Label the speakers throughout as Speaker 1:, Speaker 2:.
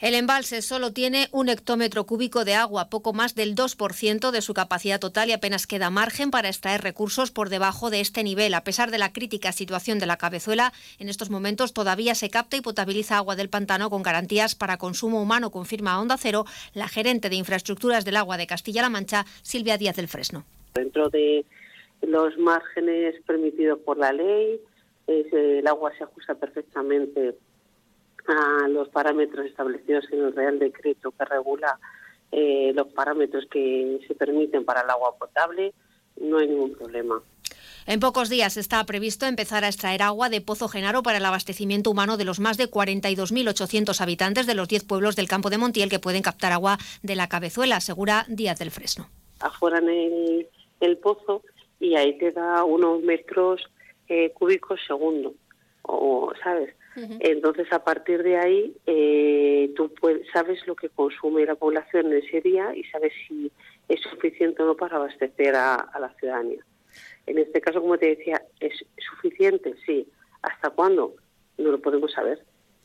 Speaker 1: El embalse solo tiene un hectómetro cúbico de agua, poco más del 2% de su capacidad total y apenas queda margen para extraer recursos por debajo de este nivel. A pesar de la crítica situación de la cabezuela, en estos momentos todavía se capta y potabiliza agua del pantano con garantías para consumo humano, confirma Onda Cero la gerente de infraestructuras del agua de Castilla-La Mancha, Silvia Díaz del Fresno.
Speaker 2: Dentro de los márgenes permitidos por la ley, el agua se ajusta perfectamente a los parámetros establecidos en el Real Decreto que regula eh, los parámetros que se permiten para el agua potable, no hay ningún problema.
Speaker 1: En pocos días está previsto empezar a extraer agua de Pozo Genaro para el abastecimiento humano de los más de 42.800 habitantes de los 10 pueblos del campo de Montiel que pueden captar agua de la cabezuela, asegura Díaz del Fresno.
Speaker 2: Afuera en el, el pozo y ahí te da unos metros eh, cúbicos segundo, o, ¿sabes? Entonces, a partir de ahí, eh, tú puedes, sabes lo que consume la población en ese día y sabes si es suficiente o no para abastecer a, la ciudadanía. En este caso, como te decía, ¿es suficiente? Sí. ¿Hasta cuándo? No lo podemos saber.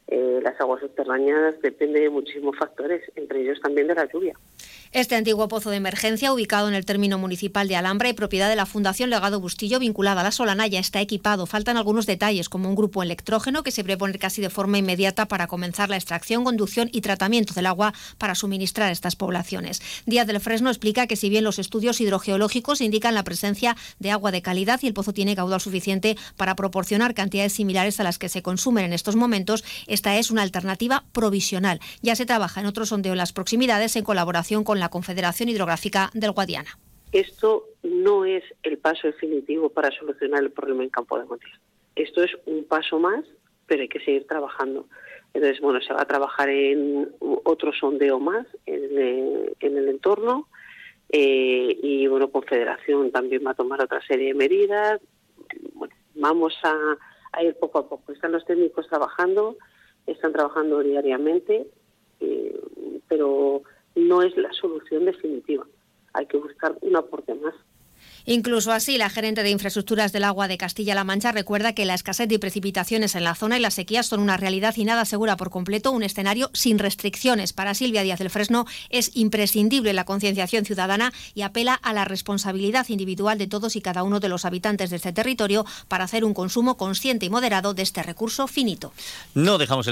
Speaker 2: Eh, las aguas subterráneas dependen de muchísimos factores, entre ellos también de la lluvia.
Speaker 1: Este antiguo pozo de emergencia, ubicado en el término municipal de Alhambra y propiedad de la Fundación Legado Bustillo, vinculada a la Solana, ya está equipado. Faltan algunos detalles, como un grupo electrógeno que se prevé casi de forma inmediata para comenzar la extracción, conducción y tratamiento del agua para suministrar a estas poblaciones. Díaz del Fresno explica que si bien los estudios hidrogeológicos indican la presencia de agua de calidad y el pozo tiene caudal suficiente para proporcionar cantidades similares a las que se consumen en estos momentos, esta es una alternativa provisional. Ya se trabaja en otro sondeo en las proximidades en colaboración con la la Confederación Hidrográfica del Guadiana.
Speaker 2: Esto no es el paso definitivo para solucionar el problema en Campo de Montiel. Esto es un paso más, pero hay que seguir trabajando. Entonces, bueno, se va a trabajar en otro sondeo más en el, entorno eh, y, bueno, Confederación también va a tomar otra serie de medidas. Bueno, vamos a, ir poco a poco. Están los técnicos trabajando, están trabajando diariamente, eh, pero no es la solución definitiva. Hay que buscar un aporte más.
Speaker 1: Incluso así, la gerente de infraestructuras del agua de Castilla-La Mancha recuerda que la escasez de precipitaciones en la zona y las sequías son una realidad y nada asegura por completo un escenario sin restricciones. Para Silvia Díaz del Fresno es imprescindible la concienciación ciudadana y apela a la responsabilidad individual de todos y cada uno de los habitantes de este territorio para hacer un consumo consciente y moderado de este recurso finito.
Speaker 3: No dejamos el